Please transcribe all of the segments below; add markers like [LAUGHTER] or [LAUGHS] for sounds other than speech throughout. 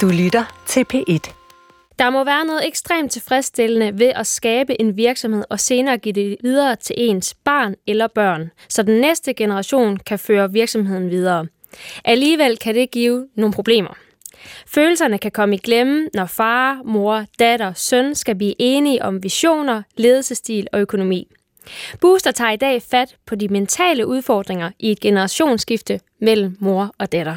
Du lytter til P1. Der må være noget ekstremt tilfredsstillende ved at skabe en virksomhed og senere give det videre til ens barn eller børn, så den næste generation kan føre virksomheden videre. Alligevel kan det give nogle problemer. Følelserne kan komme i glemme, når far, mor, datter, søn skal blive enige om visioner, ledelsestil og økonomi. Booster tager i dag fat på de mentale udfordringer i et generationsskifte mellem mor og datter.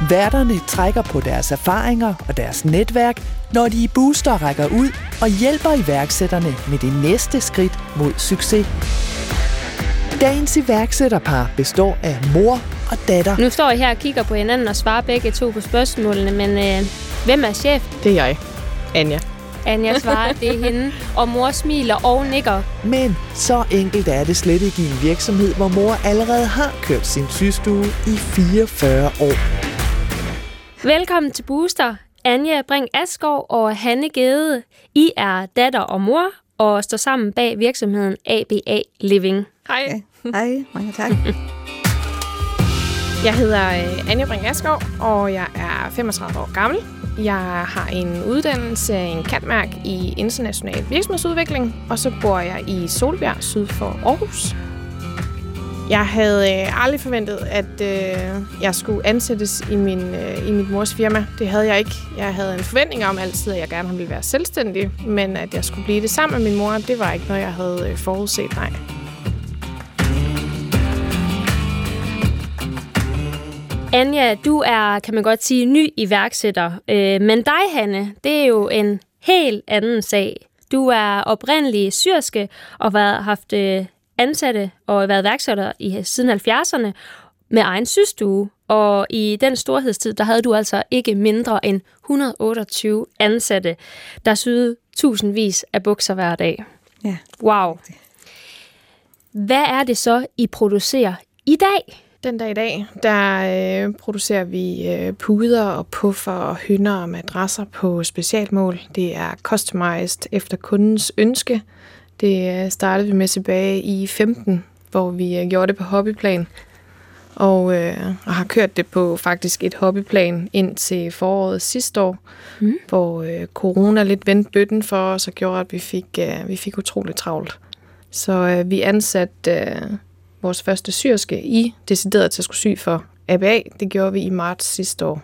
Værterne trækker på deres erfaringer og deres netværk, når de i Booster rækker ud og hjælper iværksætterne med det næste skridt mod succes. Dagens iværksætterpar består af mor og datter. Nu står jeg her og kigger på hinanden og svarer begge to på spørgsmålene, men øh, hvem er chef? Det er jeg, Anja. Anja svarer, det er [LAUGHS] hende, og mor smiler og nikker. Men så enkelt er det slet ikke i en virksomhed, hvor mor allerede har kørt sin systue i 44 år. Velkommen til Booster. Anja Brink Asgaard og Hanne Gede. I er datter og mor og står sammen bag virksomheden ABA Living. Hej. Hej, mange tak. [LAUGHS] Jeg hedder øh, Anja Brink Asgaard, og jeg er 35 år gammel. Jeg har en uddannelse, en katmærk i international virksomhedsudvikling, og så bor jeg i Solbjerg syd for Aarhus. Jeg havde øh, aldrig forventet, at øh, jeg skulle ansættes i, min, øh, i mit mors firma. Det havde jeg ikke. Jeg havde en forventning om altid, at jeg gerne ville være selvstændig, men at jeg skulle blive det sammen med min mor, det var ikke noget, jeg havde øh, forudset, nej. Anja, du er, kan man godt sige, ny iværksætter. Øh, men dig, Hanne, det er jo en helt anden sag. Du er oprindelig syrske og har haft øh, ansatte og været værksætter i siden 70'erne med egen systue. Og i den storhedstid, der havde du altså ikke mindre end 128 ansatte, der syede tusindvis af bukser hver dag. Ja. Wow. Hvad er det så, I producerer i dag? Den dag i dag, der øh, producerer vi øh, puder og puffer og hynder og madrasser på specialmål. Det er customized efter kundens ønske. Det øh, startede vi med tilbage i 15, hvor vi øh, gjorde det på hobbyplan. Og, øh, og har kørt det på faktisk et hobbyplan ind til foråret sidste år, mm. hvor øh, corona lidt vendte bøtten for os og gjorde, at vi fik, øh, vi fik utroligt travlt. Så øh, vi ansatte øh, vores første syrske i decideret til at skulle sy for ABA. Det gjorde vi i marts sidste år.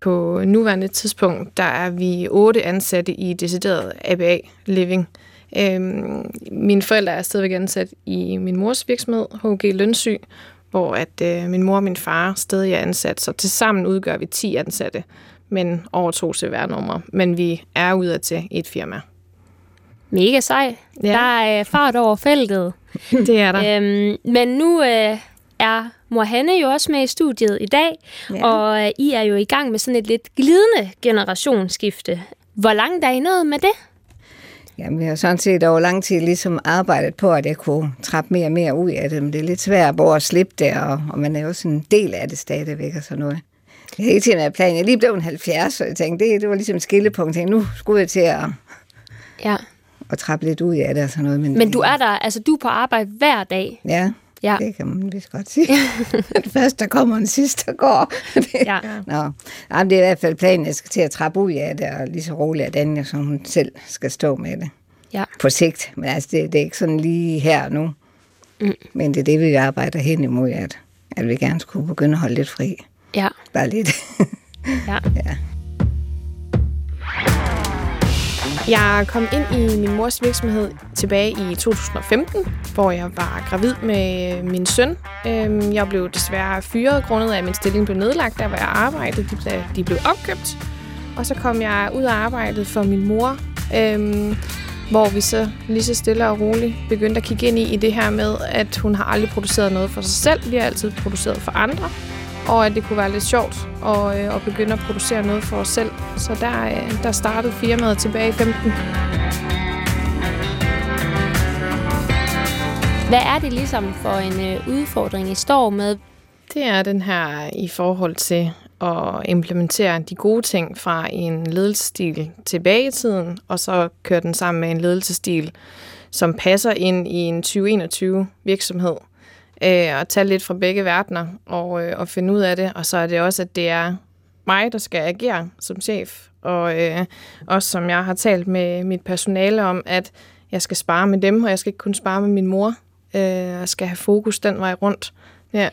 På nuværende tidspunkt, der er vi otte ansatte i decideret ABA Living. Øhm, mine forældre er stadigvæk ansat i min mors virksomhed, HG Lønsy, hvor at øh, min mor og min far stadig er ansat. Så tilsammen udgør vi 10 ansatte, men over to CVR-numre. Men vi er ude til et firma. Mega sej. Ja. Der er fart over feltet. [LAUGHS] Det er der. Øhm, men nu øh, er mor Hanne jo også med i studiet i dag, ja. og øh, I er jo i gang med sådan et lidt glidende generationsskifte. Hvor langt er I nået med det? Jamen, vi har sådan set over lang tid ligesom arbejdet på, at jeg kunne trappe mere og mere ud af det, men det er lidt svært at at slippe det, og, og man er jo sådan en del af det stadigvæk og sådan noget. Jeg hele tiden er planen. Jeg lige blev en 70, så jeg tænkte, det, det var ligesom et skillepunkt. Jeg tænkte, nu skulle jeg til at, ja. at trappe lidt ud af det og sådan noget. Men, men du er der, altså du er på arbejde hver dag? Ja, ja. det kan man vist godt sige. [LAUGHS] den første, der kommer, den sidste, der går. [LAUGHS] ja. Nå. Jamen, det er i hvert fald planen, jeg skal til at trappe ud af det, og lige så roligt, at Daniel, som hun selv skal stå med det. Ja. På sigt. Men altså, det, det er ikke sådan lige her nu. Mm. Men det er det, vi arbejder hen imod, at, at vi gerne skulle begynde at holde lidt fri. Ja. Bare lidt. ja. [LAUGHS] ja. Jeg kom ind i min mors virksomhed tilbage i 2015, hvor jeg var gravid med min søn. Øhm, jeg blev desværre fyret grundet af, at min stilling blev nedlagt, der hvor jeg arbejdede. De blev, de blev opkøbt. Og så kom jeg ud af arbejdet for min mor, øhm, hvor vi så lige så stille og roligt begyndte at kigge ind i, i det her med, at hun har aldrig produceret noget for sig selv. Vi har altid produceret for andre og at det kunne være lidt sjovt at, øh, at begynde at producere noget for os selv. Så der, øh, der startede firmaet tilbage i 15. Hvad er det ligesom for en øh, udfordring, I står med? Det er den her i forhold til at implementere de gode ting fra en ledelsesstil tilbage i tiden, og så køre den sammen med en ledelsesstil, som passer ind i en 2021 virksomhed. Øh, og tage lidt fra begge verdener og, øh, og finde ud af det. Og så er det også, at det er mig, der skal agere som chef. Og øh, også som jeg har talt med mit personale om, at jeg skal spare med dem, og jeg skal ikke kun spare med min mor. Øh, jeg skal have fokus den vej rundt. Ja.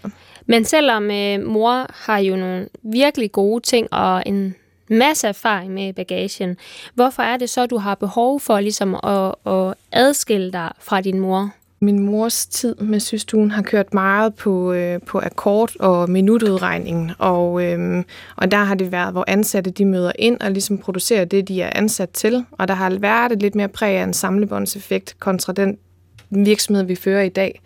Men selvom øh, mor har jo nogle virkelig gode ting og en masse erfaring med bagagen, hvorfor er det så, du har behov for ligesom at, at adskille dig fra din mor? Min mors tid med systuen har kørt meget på, øh, på akkord og minutudregningen, og, øh, og der har det været, hvor ansatte de møder ind og ligesom producerer det, de er ansat til, og der har været et lidt mere præg af en samlebåndseffekt kontra den virksomhed, vi fører i dag.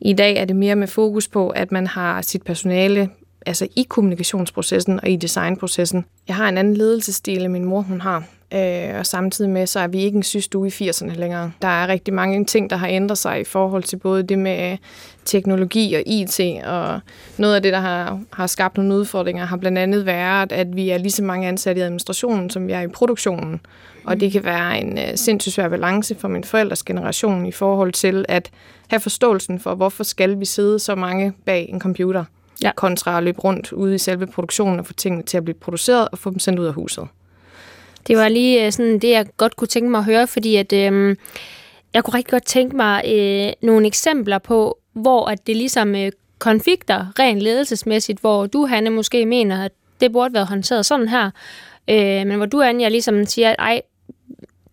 I dag er det mere med fokus på, at man har sit personale altså i kommunikationsprocessen og i designprocessen. Jeg har en anden ledelsesstil, end min mor hun har. Øh, og samtidig med, så er vi ikke en systue i 80'erne længere. Der er rigtig mange ting, der har ændret sig i forhold til både det med teknologi og IT, og noget af det, der har, har skabt nogle udfordringer, har blandt andet været, at vi er lige så mange ansatte i administrationen, som vi er i produktionen. Og det kan være en uh, sindssygt svær balance for min forældres generation i forhold til at have forståelsen for, hvorfor skal vi sidde så mange bag en computer, ja. kontra at løbe rundt ude i selve produktionen og få tingene til at blive produceret og få dem sendt ud af huset. Det var lige øh, sådan det, jeg godt kunne tænke mig at høre, fordi at, øh, jeg kunne rigtig godt tænke mig øh, nogle eksempler på, hvor at det ligesom øh, konflikter rent ledelsesmæssigt, hvor du, Hanne, måske mener, at det burde være håndteret sådan her, øh, men hvor du, Anja, ligesom siger, at ej,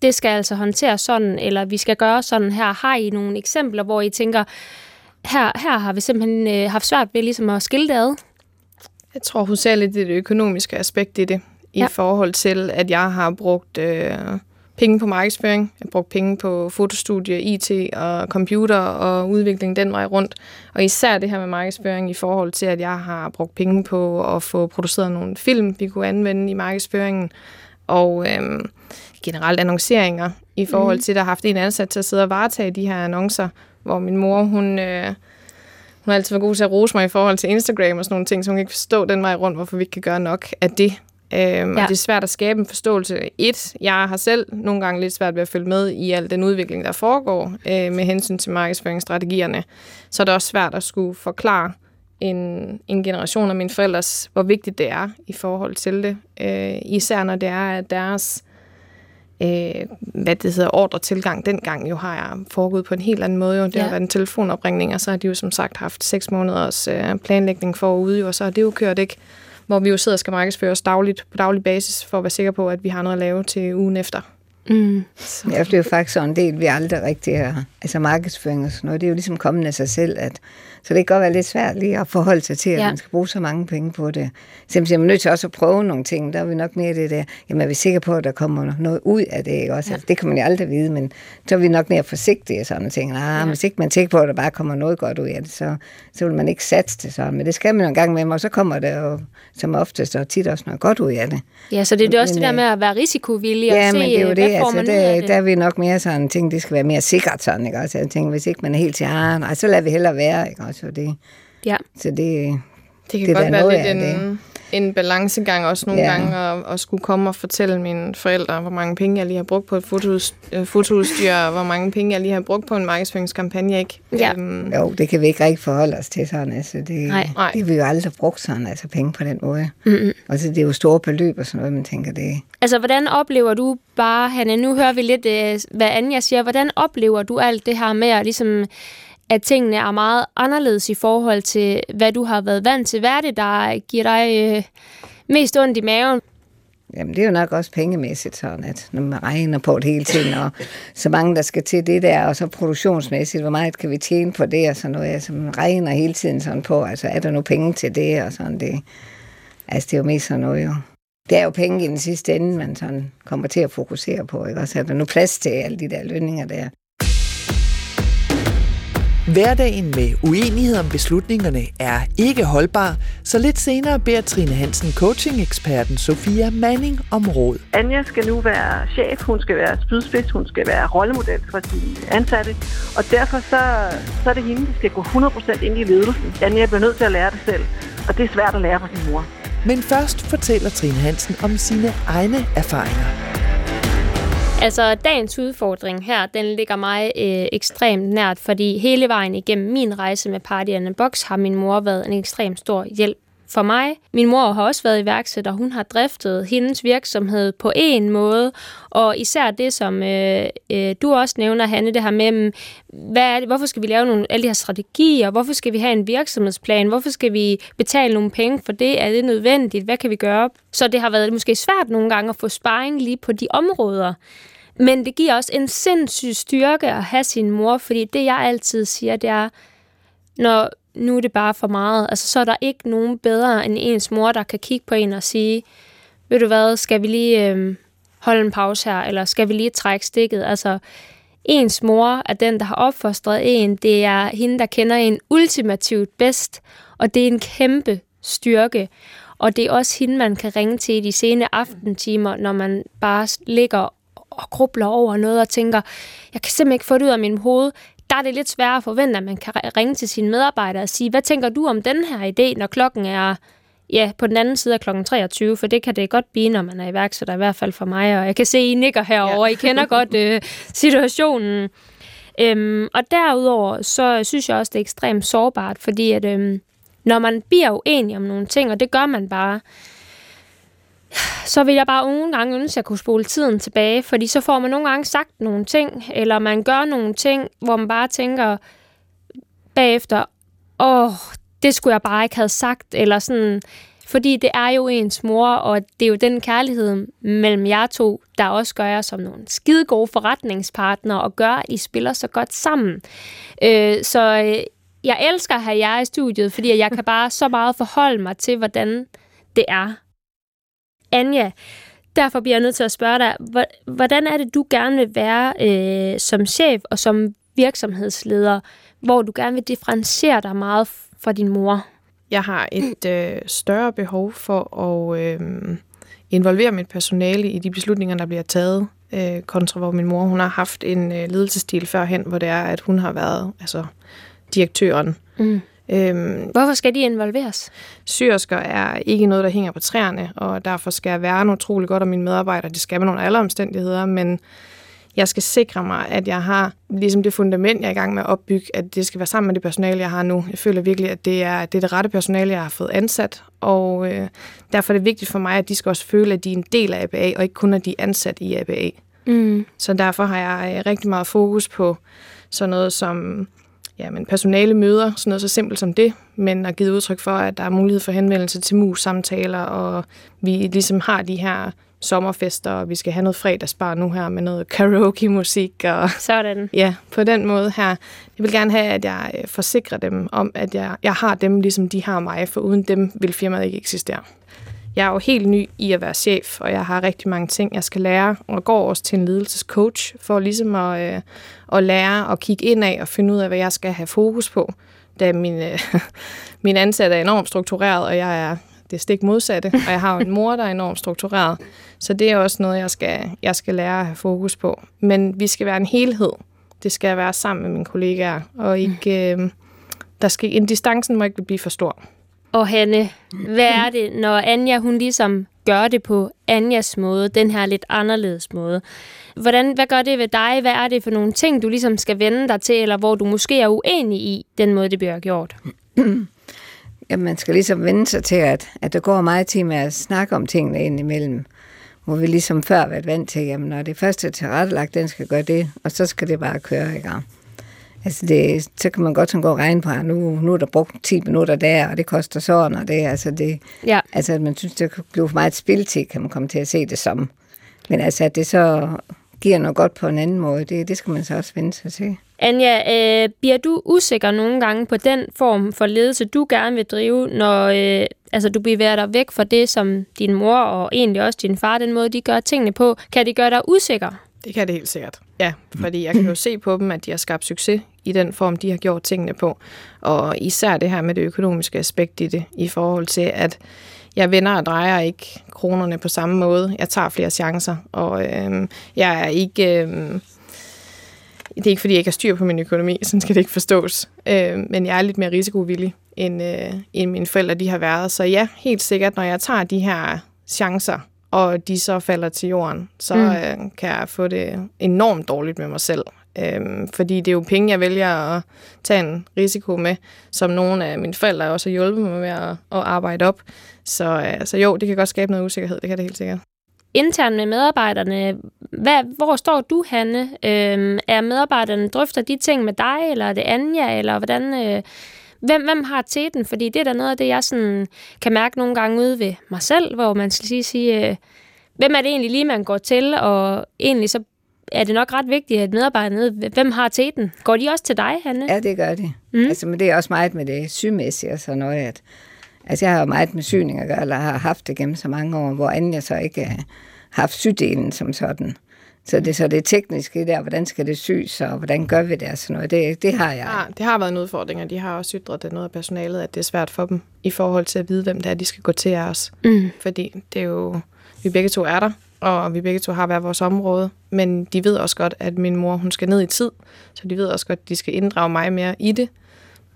det skal altså håndteres sådan, eller vi skal gøre sådan her. Har I nogle eksempler, hvor I tænker, her, her har vi simpelthen øh, haft svært ved ligesom at skille det ad? Jeg tror hun ser lidt det økonomiske aspekt i det i ja. forhold til, at jeg har brugt øh, penge på markedsføring, jeg har brugt penge på fotostudie, IT og computer og udvikling den vej rundt. Og især det her med markedsføring i forhold til, at jeg har brugt penge på at få produceret nogle film, vi kunne anvende i markedsføringen. Og øh, generelt annonceringer i forhold mhm. til, at der har haft en ansat til at sidde og varetage de her annoncer, hvor min mor, hun... Øh, hun har altid været god til at rose mig i forhold til Instagram og sådan nogle ting, så hun kan ikke forstå den vej rundt, hvorfor vi ikke kan gøre nok af det. Øhm, ja. Og det er svært at skabe en forståelse. Et, jeg har selv nogle gange lidt svært ved at følge med i al den udvikling, der foregår øh, med hensyn til markedsføringsstrategierne. Så er det også svært at skulle forklare en, en generation af mine forældres, hvor vigtigt det er i forhold til det. Øh, især når det er, at deres øh, hvad det hedder, ordre tilgang dengang jo har jeg foregået på en helt anden måde. Jo. Det ja. har været en telefonopringning, og så har de jo som sagt haft seks måneders øh, planlægning forude, og så har det jo kørt ikke hvor vi jo sidder og skal markedsføres dagligt, på daglig basis, for at være sikre på, at vi har noget at lave til ugen efter. Mm. Ja, det er jo faktisk sådan en del, vi aldrig rigtig har. Altså markedsføring og sådan noget, det er jo ligesom kommet af sig selv, at så det kan godt være lidt svært lige at forholde sig til, at ja. man skal bruge så mange penge på det. Simpelthen er man nødt til også at prøve nogle ting. Der er vi nok mere det der, jamen er vi sikre på, at der kommer noget ud af det, ikke også? Ja. Altså, det kan man jo aldrig vide, men så er vi nok mere forsigtige og sådan tænker, ah, ja. hvis ikke man tænker på, at der bare kommer noget godt ud af det, så, så vil man ikke satse det sådan. Men det skal man en gang med, og så kommer der jo som oftest og tit også noget godt ud af det. Ja, så det er det også men, det der med at være risikovillig og ja, se, men det er jo det, altså, man det, det. Der er vi nok mere sådan, ting, det skal være mere sikkert sådan, ikke også? Jeg tænker, hvis ikke man er helt til, ah, nej, så lader vi hellere være, ikke også? Det, Ja. Så det, det kan det godt være lidt en, det. en balancegang også nogle Ja. gange at, at skulle komme og fortælle mine forældre, hvor mange penge jeg lige har brugt på et fotoudstyr, øh, fotoudstyr og hvor mange penge jeg lige har brugt på en markedsføringskampagne. Ikke? Ja. Øhm, jo, det kan vi ikke rigtig forholde os til sådan. Altså, det, Nej. Det har vi jo aldrig brugt sådan, altså penge på den måde. Mm-hmm. Og så det er jo store beløb og sådan noget, man tænker, det Altså, hvordan oplever du bare, Hanne, nu hører vi lidt, øh, hvad Anja siger, hvordan oplever du alt det her med, at, ligesom, at tingene er meget anderledes i forhold til, hvad du har været vant til? Hvad er det, der giver dig øh, mest ondt i maven? Jamen, det er jo nok også pengemæssigt sådan, at når man regner på det hele tiden, og så mange, der skal til det der, og så produktionsmæssigt, hvor meget kan vi tjene på det, og sådan noget. Altså, man regner hele tiden sådan på, altså, er der nu penge til det, og sådan det. Altså, det er jo mest sådan noget, jo. Det er jo penge i den sidste ende, man sådan kommer til at fokusere på, ikke? Også er der nu plads til alle de der lønninger der. Hverdagen med uenighed om beslutningerne er ikke holdbar, så lidt senere beder Trine Hansen coaching-eksperten Sofia Manning om råd. Anja skal nu være chef, hun skal være spydspids, hun skal være rollemodel for sine ansatte, og derfor så, så er det hende, der skal gå 100% ind i ledelsen. Anja bliver nødt til at lære det selv, og det er svært at lære fra sin mor. Men først fortæller Trine Hansen om sine egne erfaringer. Altså, dagens udfordring her, den ligger mig øh, ekstremt nært, fordi hele vejen igennem min rejse med Party and Box har min mor været en ekstremt stor hjælp for mig. Min mor har også været iværksætter. Hun har driftet hendes virksomhed på en måde, og især det, som øh, øh, du også nævner, Hanne, det her med, mm, hvad er det, hvorfor skal vi lave nogle, alle de her strategier? Hvorfor skal vi have en virksomhedsplan? Hvorfor skal vi betale nogle penge for det? Er det nødvendigt? Hvad kan vi gøre? Så det har været måske svært nogle gange at få sparring lige på de områder. Men det giver også en sindssyg styrke at have sin mor, fordi det, jeg altid siger, det er, når nu er det bare for meget, altså så er der ikke nogen bedre end ens mor, der kan kigge på en og sige, ved du hvad, skal vi lige øh, holde en pause her, eller skal vi lige trække stikket? Altså, ens mor er den, der har opfostret en. Det er hende, der kender en ultimativt bedst, og det er en kæmpe styrke. Og det er også hende, man kan ringe til i de sene aftentimer, når man bare ligger og grubler over noget og tænker, jeg kan simpelthen ikke få det ud af min hoved, der er det lidt sværere at forvente, at man kan ringe til sine medarbejdere og sige, hvad tænker du om den her idé, når klokken er ja, på den anden side af klokken 23, for det kan det godt blive, når man er iværksætter, i hvert fald for mig, og jeg kan se, I nikker herover, ja. I kender godt øh, [LAUGHS] situationen. Øhm, og derudover, så synes jeg også, det er ekstremt sårbart, fordi at, øhm, når man bliver uenig om nogle ting, og det gør man bare, så vil jeg bare nogle gange ønske, at jeg kunne spole tiden tilbage, fordi så får man nogle gange sagt nogle ting, eller man gør nogle ting, hvor man bare tænker bagefter, åh, det skulle jeg bare ikke have sagt, eller sådan, fordi det er jo ens mor, og det er jo den kærlighed mellem jer to, der også gør jer som nogle skide gode forretningspartnere, og gør, at I spiller så godt sammen. Øh, så øh, jeg elsker at have jer i studiet, fordi jeg kan bare så meget forholde mig til, hvordan det er Anja, derfor bliver jeg nødt til at spørge dig, hvordan er det, du gerne vil være øh, som chef og som virksomhedsleder, hvor du gerne vil differentiere dig meget fra din mor? Jeg har et øh, større behov for at øh, involvere mit personale i de beslutninger, der bliver taget, øh, kontra hvor min mor hun har haft en øh, ledelsesstil førhen, hvor det er, at hun har været altså, direktøren. Mm. Øhm, Hvorfor skal de involveres? Syrsker er ikke noget, der hænger på træerne, og derfor skal jeg værne utrolig godt om mine medarbejdere. Det skal man under alle omstændigheder, men jeg skal sikre mig, at jeg har ligesom det fundament, jeg er i gang med at opbygge, at det skal være sammen med det personale, jeg har nu. Jeg føler virkelig, at det er det, er det rette personale, jeg har fået ansat, og øh, derfor er det vigtigt for mig, at de skal også føle, at de er en del af ABA, og ikke kun at de er ansat i ABA. Mm. Så derfor har jeg øh, rigtig meget fokus på sådan noget som ja, men personale møder, sådan noget så simpelt som det, men har givet udtryk for, at der er mulighed for henvendelse til mus-samtaler, og vi ligesom har de her sommerfester, og vi skal have noget fredagsbar nu her med noget karaoke-musik. Og, Sådan. Ja, på den måde her. Jeg vil gerne have, at jeg øh, forsikrer dem om, at jeg, jeg har dem, ligesom de har mig, for uden dem vil firmaet ikke eksistere. Jeg er jo helt ny i at være chef, og jeg har rigtig mange ting, jeg skal lære, og går også til en ledelsescoach for ligesom at, øh, at lære og kigge ind af og finde ud af, hvad jeg skal have fokus på, da min, øh, [LAUGHS] min ansatte er enormt struktureret, og jeg er det stik modsatte, og jeg har jo en mor, der er enormt struktureret, så det er også noget, jeg skal, jeg skal lære at have fokus på. Men vi skal være en helhed. Det skal være sammen med mine kollegaer, og ikke, øh, der skal, en distancen må ikke blive for stor. Og Hanne, hvad er det, når Anja hun ligesom gør det på Anjas måde, den her lidt anderledes måde? Hvordan, hvad gør det ved dig? Hvad er det for nogle ting, du ligesom skal vende dig til, eller hvor du måske er uenig i den måde, det bliver gjort? [CLEARS THROAT] Ja, man skal ligesom vende sig til, at, at der går meget tid med at snakke om tingene indimellem. Hvor vi ligesom før været vant til, jamen når det første er tilrettelagt, den skal gøre det, og så skal det bare køre i gang. Altså det, så kan man godt sådan gå og regne på, at nu, nu er der brugt 10 minutter der, og det koster sådan, og det, altså det, ja. altså man synes, det kan blive for meget spiltid, kan man komme til at se det som. Men altså, at det så giver noget godt på en anden måde, det, det skal man så også vende sig til. Anja, øh, bliver du usikker nogle gange på den form for ledelse, du gerne vil drive, når øh, altså, du bevæger dig væk fra det, som din mor og egentlig også din far, den måde, de gør tingene på? Kan det gøre dig usikker? Det kan det helt sikkert. Ja, fordi jeg kan jo se på dem, at de har skabt succes i den form, de har gjort tingene på. Og især det her med det økonomiske aspekt i det, i forhold til, at jeg vender og drejer ikke kronerne på samme måde. Jeg tager flere chancer, og øh, jeg er ikke... Øh, det er ikke, fordi jeg ikke har styr på min økonomi, sådan skal det ikke forstås. Øh, men jeg er lidt mere risikovillig, end, øh, end mine forældre de har været. Så ja, helt sikkert, når jeg tager de her chancer, og de så falder til jorden, så mm. øh, kan jeg få det enormt dårligt med mig selv. Øhm, fordi det er jo penge, jeg vælger at tage en risiko med, som nogle af mine forældre også har hjulpet mig med at, at arbejde op. Så, øh, så jo, det kan godt skabe noget usikkerhed, det kan det helt sikkert. Internt med medarbejderne, hvad, hvor står du, Hanne? Øhm, er medarbejderne drøfter de ting med dig, eller er det Anja, eller hvordan... Øh, hvem, hvem har teten? Fordi det er da noget af det, jeg sådan kan mærke nogle gange ude ved mig selv, hvor man skal sige, sige øh, hvem er det egentlig lige, man går til, og egentlig så er det nok ret vigtigt, at medarbejderne hvem har teten? Går de også til dig, Hanne? Ja, det gør de. Mm. Altså, men det er også meget med det sygmæssige og sådan noget, at altså, jeg har jo meget med syning at gøre, eller har haft det gennem så mange år, hvor anden jeg så ikke har haft sygdelen som sådan. Så det, så det tekniske der, hvordan skal det syes, og hvordan gør vi det og sådan noget, det, det har jeg. Ja, det har været en udfordring, og de har også ytret det noget af personalet, at det er svært for dem i forhold til at vide, hvem det er, de skal gå til af os. Mm. Fordi det er jo, vi begge to er der, og vi begge to har hver vores område, men de ved også godt, at min mor hun skal ned i tid, så de ved også godt, at de skal inddrage mig mere i det.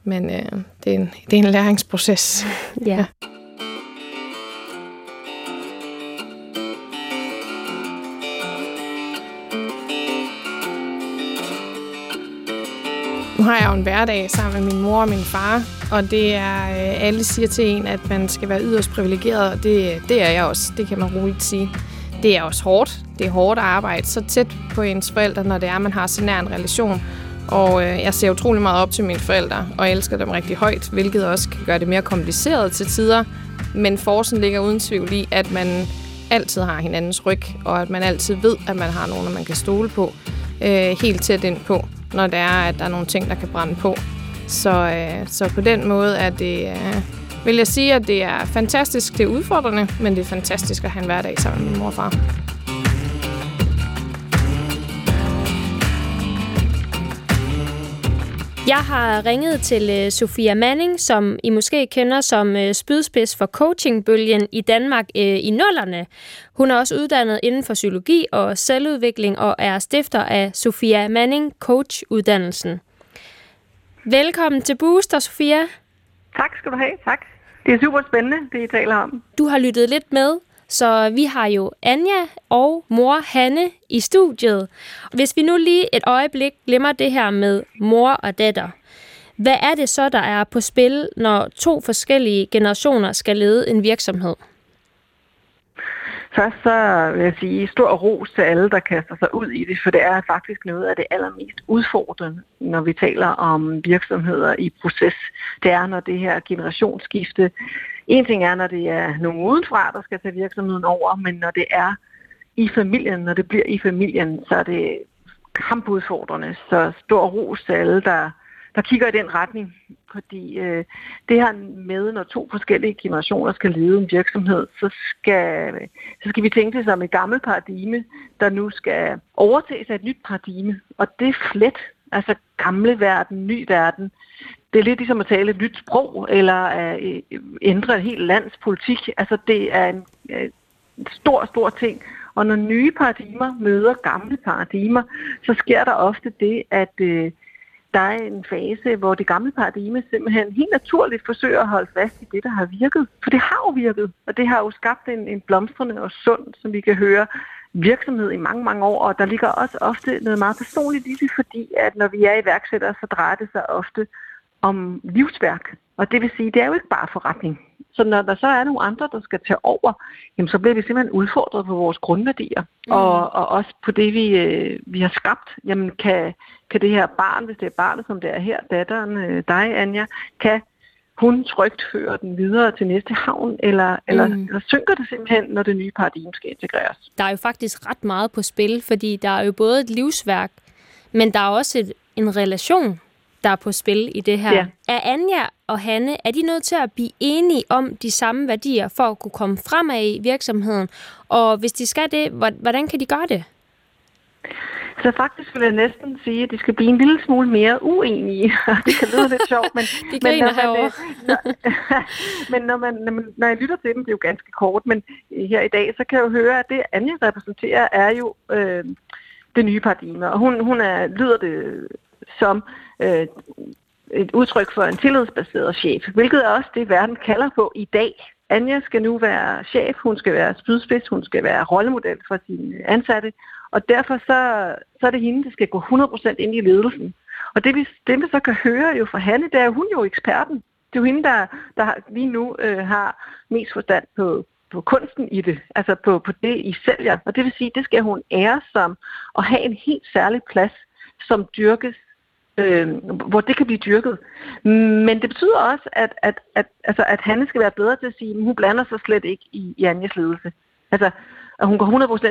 Men øh, det, er en, det er en læringsproces. Ja. ja. Har jeg jo en hverdag sammen med min mor og min far, og det er, øh, alle siger til en, at man skal være yderst privilegeret, og det, det er jeg også, det kan man roligt sige. Det er også hårdt. Det er hårdt at arbejde så tæt på ens forældre, når det er, at man har så nær en relation. Og øh, jeg ser utrolig meget op til mine forældre, og elsker dem rigtig højt, hvilket også kan gøre det mere kompliceret til tider. Men forsen ligger uden tvivl i, at man altid har hinandens ryg, og at man altid ved, at man har nogen, man kan stole på, øh, helt tæt ind på, når det er, at der er nogle ting, der kan brænde på. Så, øh, så på den måde er det, øh, vil jeg sige, at det er fantastisk, det er udfordrende, men det er fantastisk at have en hverdag sammen med min mor og far. Jeg har ringet til uh, Sofia Manning, som I måske kender som uh, spydspids for coachingbølgen i Danmark uh, i nullerne. Hun er også uddannet inden for psykologi og selvudvikling og er stifter af Sofia Manning Coach-uddannelsen. Velkommen til Booster, Sofia. Tak skal du have. Tak. Det er super spændende, det I taler om. Du har lyttet lidt med, så vi har jo Anja og mor Hanne i studiet. Hvis vi nu lige et øjeblik glemmer det her med mor og datter, hvad er det så, der er på spil, når to forskellige generationer skal lede en virksomhed? Først så vil jeg sige stor ros til alle, der kaster sig ud i det, for det er faktisk noget af det allermest udfordrende, når vi taler om virksomheder i proces. Det er, når det her generationsskifte en ting er, når det er nogen udenfra, der skal tage virksomheden over, men når det er i familien, når det bliver i familien, så er det kampudfordrende. Så stor ros til alle, der, der kigger i den retning. Fordi øh, det her med, når to forskellige generationer skal lede en virksomhed, så skal, så skal vi tænke det som et gammelt paradigme, der nu skal overtages af et nyt paradigme. Og det er flet. Altså gamle verden, ny verden det er lidt ligesom at tale et nyt sprog, eller øh, ændre et helt lands politik. Altså det er en, øh, stor, stor ting. Og når nye paradigmer møder gamle paradigmer, så sker der ofte det, at øh, der er en fase, hvor det gamle paradigme simpelthen helt naturligt forsøger at holde fast i det, der har virket. For det har jo virket, og det har jo skabt en, en blomstrende og sund, som vi kan høre, virksomhed i mange, mange år. Og der ligger også ofte noget meget personligt i det, fordi at når vi er iværksættere, så drejer det sig ofte om livsværk. Og det vil sige, det er jo ikke bare forretning. Så når der så er nogle andre, der skal tage over, jamen så bliver vi simpelthen udfordret på vores grundværdier. Mm. Og, og også på det, vi, øh, vi har skabt. Jamen kan, kan det her barn, hvis det er barnet, som det er her, datteren, øh, dig, Anja, kan hun trygt føre den videre til næste havn, eller, mm. eller, eller synker det simpelthen, når det nye paradigme skal integreres? Der er jo faktisk ret meget på spil, fordi der er jo både et livsværk, men der er også et, en relation der er på spil i det her. Ja. Er Anja og Hanne, er de nødt til at blive enige om de samme værdier for at kunne komme fremad i virksomheden? Og hvis de skal det, hvordan kan de gøre det? Så faktisk vil jeg næsten sige, at de skal blive en lille smule mere uenige. [LAUGHS] det kan lyde lidt sjovt, men, [LAUGHS] De men, når, man, øh, [LAUGHS] men når, man, når, man, når jeg lytter til dem, det er jo ganske kort, men her i dag, så kan jeg jo høre, at det Anja repræsenterer, er jo øh, det nye paradigme. Og hun, hun er, lyder det som øh, Øh, et udtryk for en tillidsbaseret chef, hvilket er også det, verden kalder på i dag. Anja skal nu være chef, hun skal være spydspids, hun skal være rollemodel for sine ansatte, og derfor så, så er det hende, der skal gå 100% ind i ledelsen. Og det vi, det, vi så kan høre jo fra Hanne, det er at hun er jo eksperten. Det er jo hende, der, der lige nu øh, har mest forstand på, på kunsten i det, altså på, på det, I sælger. Og det vil sige, det skal hun ære som at have en helt særlig plads, som dyrkes, øh, hvor det kan blive dyrket. Men det betyder også, at, at, at, altså, at Hanne skal være bedre til at sige, at hun blander sig slet ikke i, i Anjas ledelse. Altså, at hun går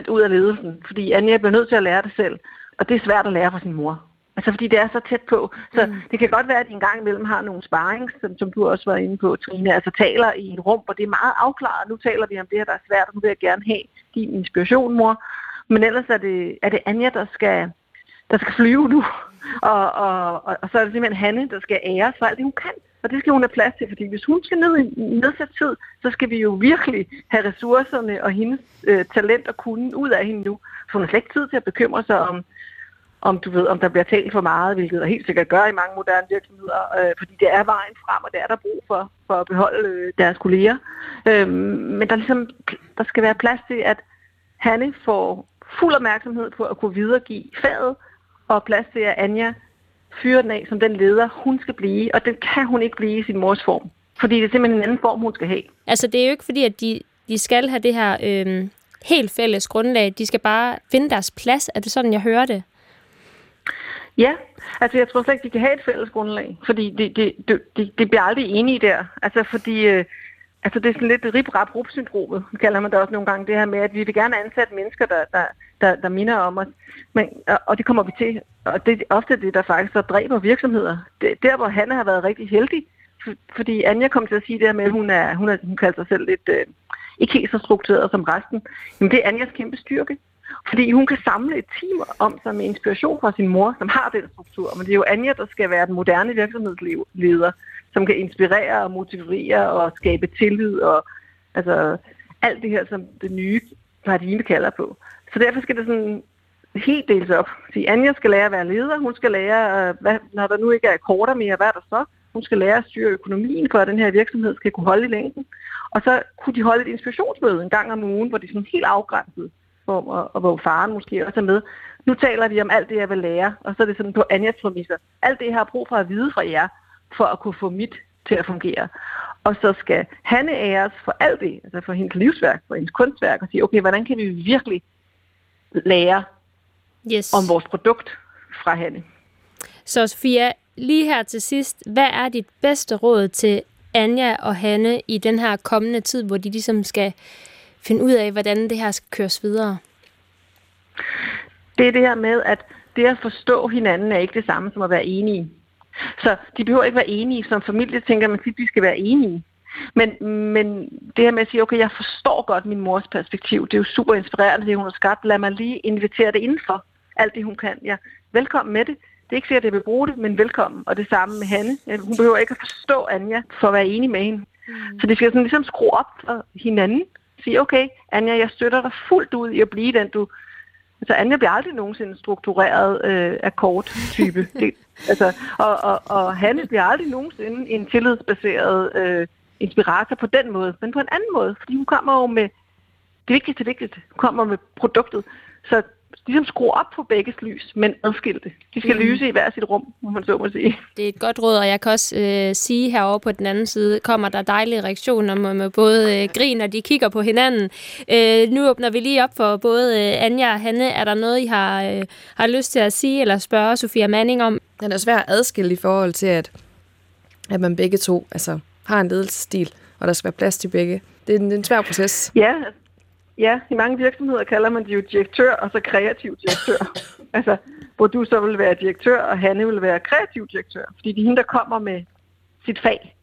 100% ud af ledelsen, fordi Anja bliver nødt til at lære det selv. Og det er svært at lære fra sin mor. Altså fordi det er så tæt på. Så mm. det kan godt være, at de en gang imellem har nogle sparring, som, som du også var inde på, Trine. Altså taler i et rum, hvor det er meget afklaret. Nu taler vi om det her, der er svært, og nu vil jeg gerne have din inspiration, mor. Men ellers er det, er det Anja, der skal, der skal flyve nu. Og, og, og, og så er det simpelthen Hanne, der skal æres for alt det, hun kan. Og det skal hun have plads til, fordi hvis hun skal ned i nedsat tid, så skal vi jo virkelig have ressourcerne og hendes øh, talent og kunden ud af hende nu. Så hun har slet ikke tid til at bekymre sig om, om du ved, om der bliver talt for meget, hvilket der helt sikkert gør i mange moderne virksomheder, øh, fordi det er vejen frem, og det er der brug for, for at beholde øh, deres kolleger. Øh, men der, ligesom, der skal være plads til, at Hanne får fuld opmærksomhed på at kunne videregive faget, og plads til, at Anja fyrer den af som den leder, hun skal blive, og den kan hun ikke blive i sin mors form. Fordi det er simpelthen en anden form, hun skal have. Altså, det er jo ikke fordi, at de, de skal have det her øh, helt fælles grundlag. De skal bare finde deres plads. Er det sådan, jeg hører det? Ja, altså jeg tror slet ikke, de kan have et fælles grundlag, fordi det, det, det, det, det bliver aldrig enige der. Altså fordi, øh, altså det er sådan lidt rip rap rup syndromet kalder man det også nogle gange, det her med, at vi vil gerne ansætte mennesker, der, der, der, der minder om os, Men, og, og det kommer vi til, og det er ofte det, der faktisk så dræber virksomheder. Det, der, hvor Hanna har været rigtig heldig, for, fordi Anja kom til at sige det her med, at hun, er, hun, er, hun kalder sig selv lidt, øh, ikke helt så struktureret som resten, men det er Anjas kæmpe styrke. Fordi hun kan samle et team om sig med inspiration fra sin mor, som har den struktur. Men det er jo Anja, der skal være den moderne virksomhedsleder, som kan inspirere og motivere og skabe tillid og altså, alt det her, som det nye paradigme kalder på. Så derfor skal det sådan helt deles op. Fordi Anja skal lære at være leder, hun skal lære, øh, hvad, når der nu ikke er korter mere, hvad er der så? Hun skal lære at styre økonomien, for at den her virksomhed skal kunne holde i længden. Og så kunne de holde et inspirationsmøde en gang om ugen, hvor de er sådan helt afgrænset hvor, og, og hvor faren måske også er med. Nu taler vi om alt det, jeg vil lære, og så er det sådan på Anjas præmisser. Alt det, jeg har brug for at vide fra jer, for at kunne få mit til at fungere. Og så skal Hanne æres for alt det, altså for hendes livsværk, for hendes kunstværk, og sige, okay, hvordan kan vi virkelig lære Yes. om vores produkt fra Hanne? Så Sofia, lige her til sidst, hvad er dit bedste råd til Anja og Hanne i den her kommende tid, hvor de ligesom skal finde ud af, hvordan det her skal køres videre? Det er det her med, at det at forstå hinanden er ikke det samme som at være enige. Så de behøver ikke være enige. Som familie tænker man tit, at vi skal være enige. Men, men det her med at sige, okay, jeg forstår godt min mors perspektiv, det er jo super inspirerende, det hun har skabt. Lad mig lige invitere det indenfor. Alt det, hun kan. Ja, velkommen med det. Det er ikke sikkert, at jeg vil bruge det, men velkommen. Og det samme med Hanne. Hun behøver ikke at forstå Anja for at være enig med hende. Mm. Så det skal sådan ligesom skrue op for hinanden. Sige, okay, Anja, jeg støtter dig fuldt ud i at blive den, du... Altså, Anja bliver aldrig nogensinde struktureret øh, akkord-type. [LAUGHS] det, altså, og, og, og Hanne bliver aldrig nogensinde en tillidsbaseret øh, inspirator på den måde, men på en anden måde, fordi hun kommer jo med det vigtigste vigtigt. Hun kommer med produktet. Så ligesom skrue op på begge lys, men adskilte. De skal mm. lyse i hver sit rum, må man så må sige. Det er et godt råd, og jeg kan også øh, sige herovre på den anden side, kommer der dejlige reaktioner med, med både øh, grin, og de kigger på hinanden. Øh, nu åbner vi lige op for både øh, Anja og Hanne. Er der noget, I har, øh, har lyst til at sige eller spørge Sofia Manning om? Den er svær at adskille i forhold til, at, at man begge to altså, har en ledelsesstil, og der skal være plads til begge. Det er en, det er en svær proces. Ja, ja, i mange virksomheder kalder man det jo direktør, og så kreativ direktør. [LAUGHS] altså, hvor du så vil være direktør, og Hanne vil være kreativ direktør. Fordi det er hende, der kommer med sit fag.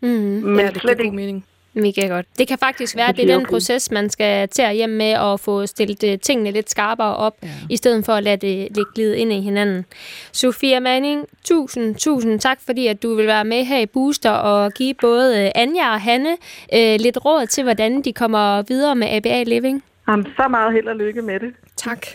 Mm. Men ja, det slet ikke mening. Mega godt. Det kan faktisk være, at det er den proces, man skal tage hjem med og få stillet øh, tingene lidt skarpere op, ja. i stedet for at lade det lidt glide ind i hinanden. Sofia Manning, tusind, tusind tak, fordi at du vil være med her i Booster og give både øh, Anja og Hanne øh, lidt råd til, hvordan de kommer videre med ABA Living. Jamen, så meget held og lykke med det. Tak.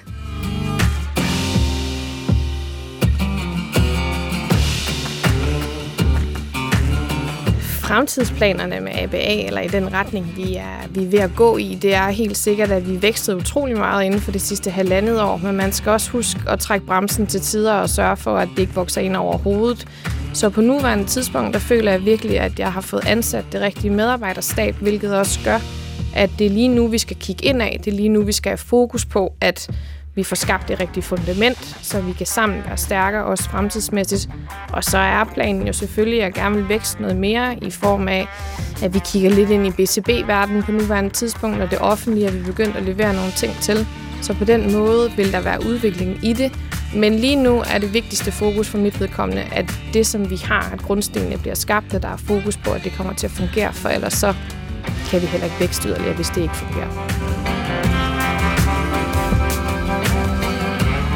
Fremtidsplanerne med ABA, eller i den retning, vi er, vi er ved at gå i, det er helt sikkert, at vi vækstede utrolig meget inden for det sidste halvandet år, men man skal også huske at trække bremsen til tider og sørge for, at det ikke vokser ind over hovedet. Så på nuværende tidspunkt, der føler jeg virkelig, at jeg har fået ansat det rigtige medarbejderstab, hvilket også gør, at det er lige nu, vi skal kigge ind af. Det er lige nu, vi skal have fokus på, at vi får skabt det rigtige fundament, så vi kan sammen være stærkere, også fremtidsmæssigt. Og så er planen jo selvfølgelig, at jeg gerne vil vækste noget mere i form af, at vi kigger lidt ind i BCB-verdenen på nuværende tidspunkt, og det offentlige er vi begyndt at levere nogle ting til. Så på den måde vil der være udvikling i det. Men lige nu er det vigtigste fokus for mit vedkommende, at det, som vi har, at grundstenene bliver skabt, at der er fokus på, at det kommer til at fungere, for ellers så kan vi heller ikke vækste yderligere, hvis det ikke fungerer.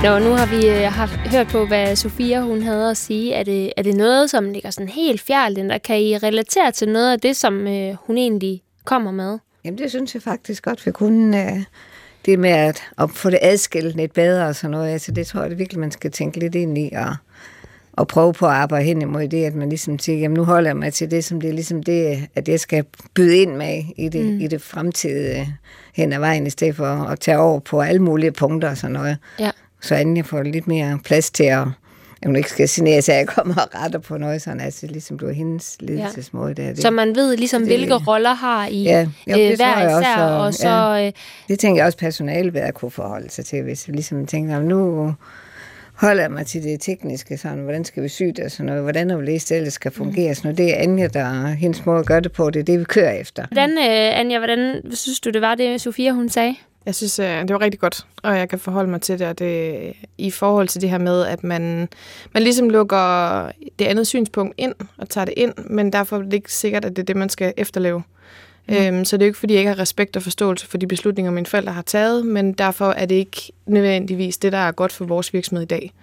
Nå, nu har vi øh, haft, hørt på, hvad Sofia hun havde at sige. Er det, er det noget, som ligger sådan helt fjernt, eller kan I relatere til noget af det, som øh, hun egentlig kommer med? Jamen, det synes jeg faktisk godt, vi kunne. Øh, det med at, at få det adskilt lidt bedre og sådan noget, altså det tror jeg det virkelig, man skal tænke lidt ind i, og, og prøve på at arbejde hen imod det, at man ligesom siger, jamen nu holder jeg mig til det, som det er ligesom det, at jeg skal byde ind med i det, mm. i det fremtidige hen ad vejen, i stedet for at tage over på alle mulige punkter og sådan noget. Ja så Anja får lidt mere plads til at jeg ikke skal sige, at jeg kommer og retter på noget, sådan altså ligesom du er hendes ledelsesmåde. Der. Det, så man ved ligesom, det, hvilke roller har I ja, jo, øh, hver især, også, og, og så... Ja, øh, det tænker jeg også personale ved at kunne forholde sig til, hvis vi ligesom tænker, nu holder jeg mig til det tekniske, sådan, hvordan skal vi sy det og sådan noget, hvordan og det ellers skal fungere, sådan noget. Det er Anja, der hendes måde at gøre det på, det er det, vi kører efter. Hvordan, øh, Anja, hvordan synes du, det var det, Sofia, hun sagde? Jeg synes, øh, det var rigtig godt, og jeg kan forholde mig til det, og det i forhold til det her med, at man, man ligesom lukker det andet synspunkt ind og tager det ind, men derfor er det ikke sikkert, at det er det, man skal efterleve. Mm. Øhm, så det er jo ikke, fordi jeg ikke har respekt og forståelse for de beslutninger, mine forældre har taget, men derfor er det ikke nødvendigvis det, der er godt for vores virksomhed i dag.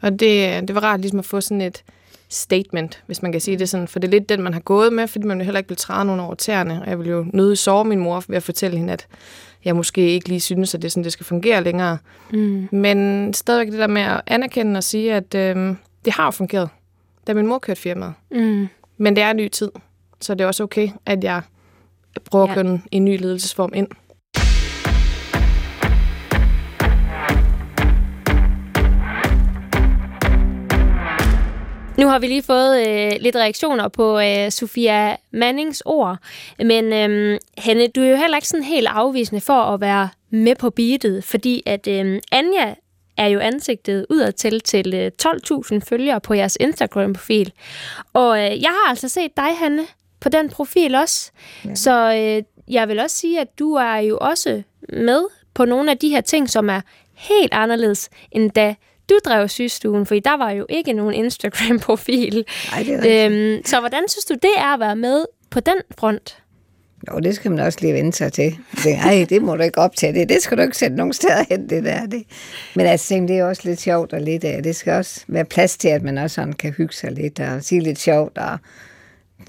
Og det, det var rart ligesom at få sådan et statement, hvis man kan sige det sådan, for det er lidt den, man har gået med, fordi man jo heller ikke vil træde nogen over tæerne, og jeg vil jo nøde sove min mor ved at fortælle hende, at jeg måske ikke lige synes, at det er sådan, det skal fungere længere. Mm. Men stadigvæk det der med at anerkende og sige, at øh, det har fungeret, da min mor kørte firmaet. Mm. Men det er en ny tid, så det er også okay, at jeg prøver ja. at køre en ny ledelsesform ind. Nu har vi lige fået øh, lidt reaktioner på øh, Sofia Mannings ord, men øh, Hanne, du er jo heller ikke sådan helt afvisende for at være med på beatet, fordi at øh, Anja er jo ansigtet udadtil til øh, 12.000 følgere på jeres Instagram-profil. Og øh, jeg har altså set dig, Hanne, på den profil også. Ja. Så øh, jeg vil også sige, at du er jo også med på nogle af de her ting, som er helt anderledes, end da du drev sygestuen, for der var jo ikke nogen Instagram-profil. Nej, det er øhm, Så hvordan synes du, det er at være med på den front? Jo, det skal man også lige vende sig til. Nej, det må du ikke optage det. Det skal du ikke sætte nogen steder hen, det der. Det. Men altså, det er også lidt sjovt og lidt af. Det skal også være plads til, at man også sådan kan hygge sig lidt og sige lidt sjovt, og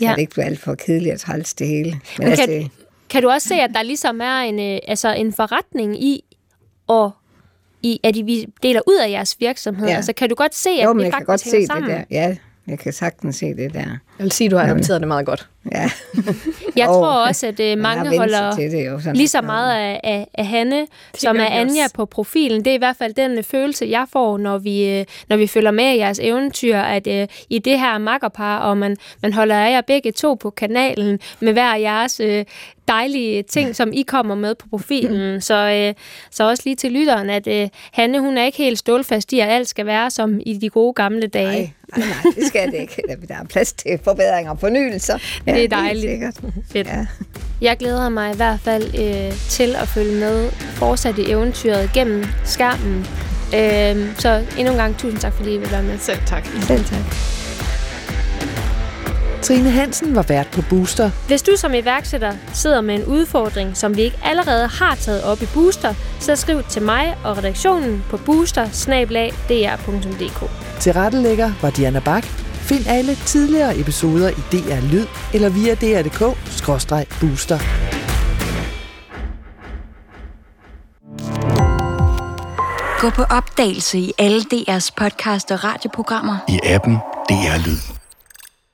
ja. det ikke bliver alt for kedeligt at træls det hele. Men, Men altså, kan, kan du også se, at der ligesom er en, øh, altså en forretning i at i, at I deler ud af jeres virksomhed? Ja. Altså, kan du godt se, at jo, det jeg faktisk kan godt se sammen? det der. Ja, jeg kan sagtens se det der. Jeg vil sige, at du har adopteret det meget godt. Ja. [LAUGHS] jeg tror også, at uh, mange holder det jo, lige så meget af, af, af Hanne, det som er Anja også. på profilen. Det er i hvert fald den uh, følelse, jeg får, når vi, uh, når vi følger med i jeres eventyr, at uh, i det her makkerpar, og man, man holder af jer begge to på kanalen med hver jeres uh, dejlige ting, som I kommer med på profilen. [LAUGHS] Så, øh, så også lige til lytteren, at øh, Hanne, hun er ikke helt stålfast i, at alt skal være som i de gode gamle dage. Nej, nej, nej det skal det ikke. [LAUGHS] Der er plads til forbedringer og fornyelser. Ja, det er dejligt. Det er Fedt. Ja. Jeg glæder mig i hvert fald øh, til at følge med fortsat i eventyret gennem skærmen. Øh, så endnu en gang tusind tak, fordi I vil være med. Selv tak. Selv tak. Trine Hansen var vært på Booster. Hvis du som iværksætter sidder med en udfordring, som vi ikke allerede har taget op i Booster, så skriv til mig og redaktionen på booster Til rettelægger var Diana Bak. Find alle tidligere episoder i DR Lyd eller via dr.dk-booster. Gå på opdagelse i alle DR's podcast og radioprogrammer. I appen DR Lyd.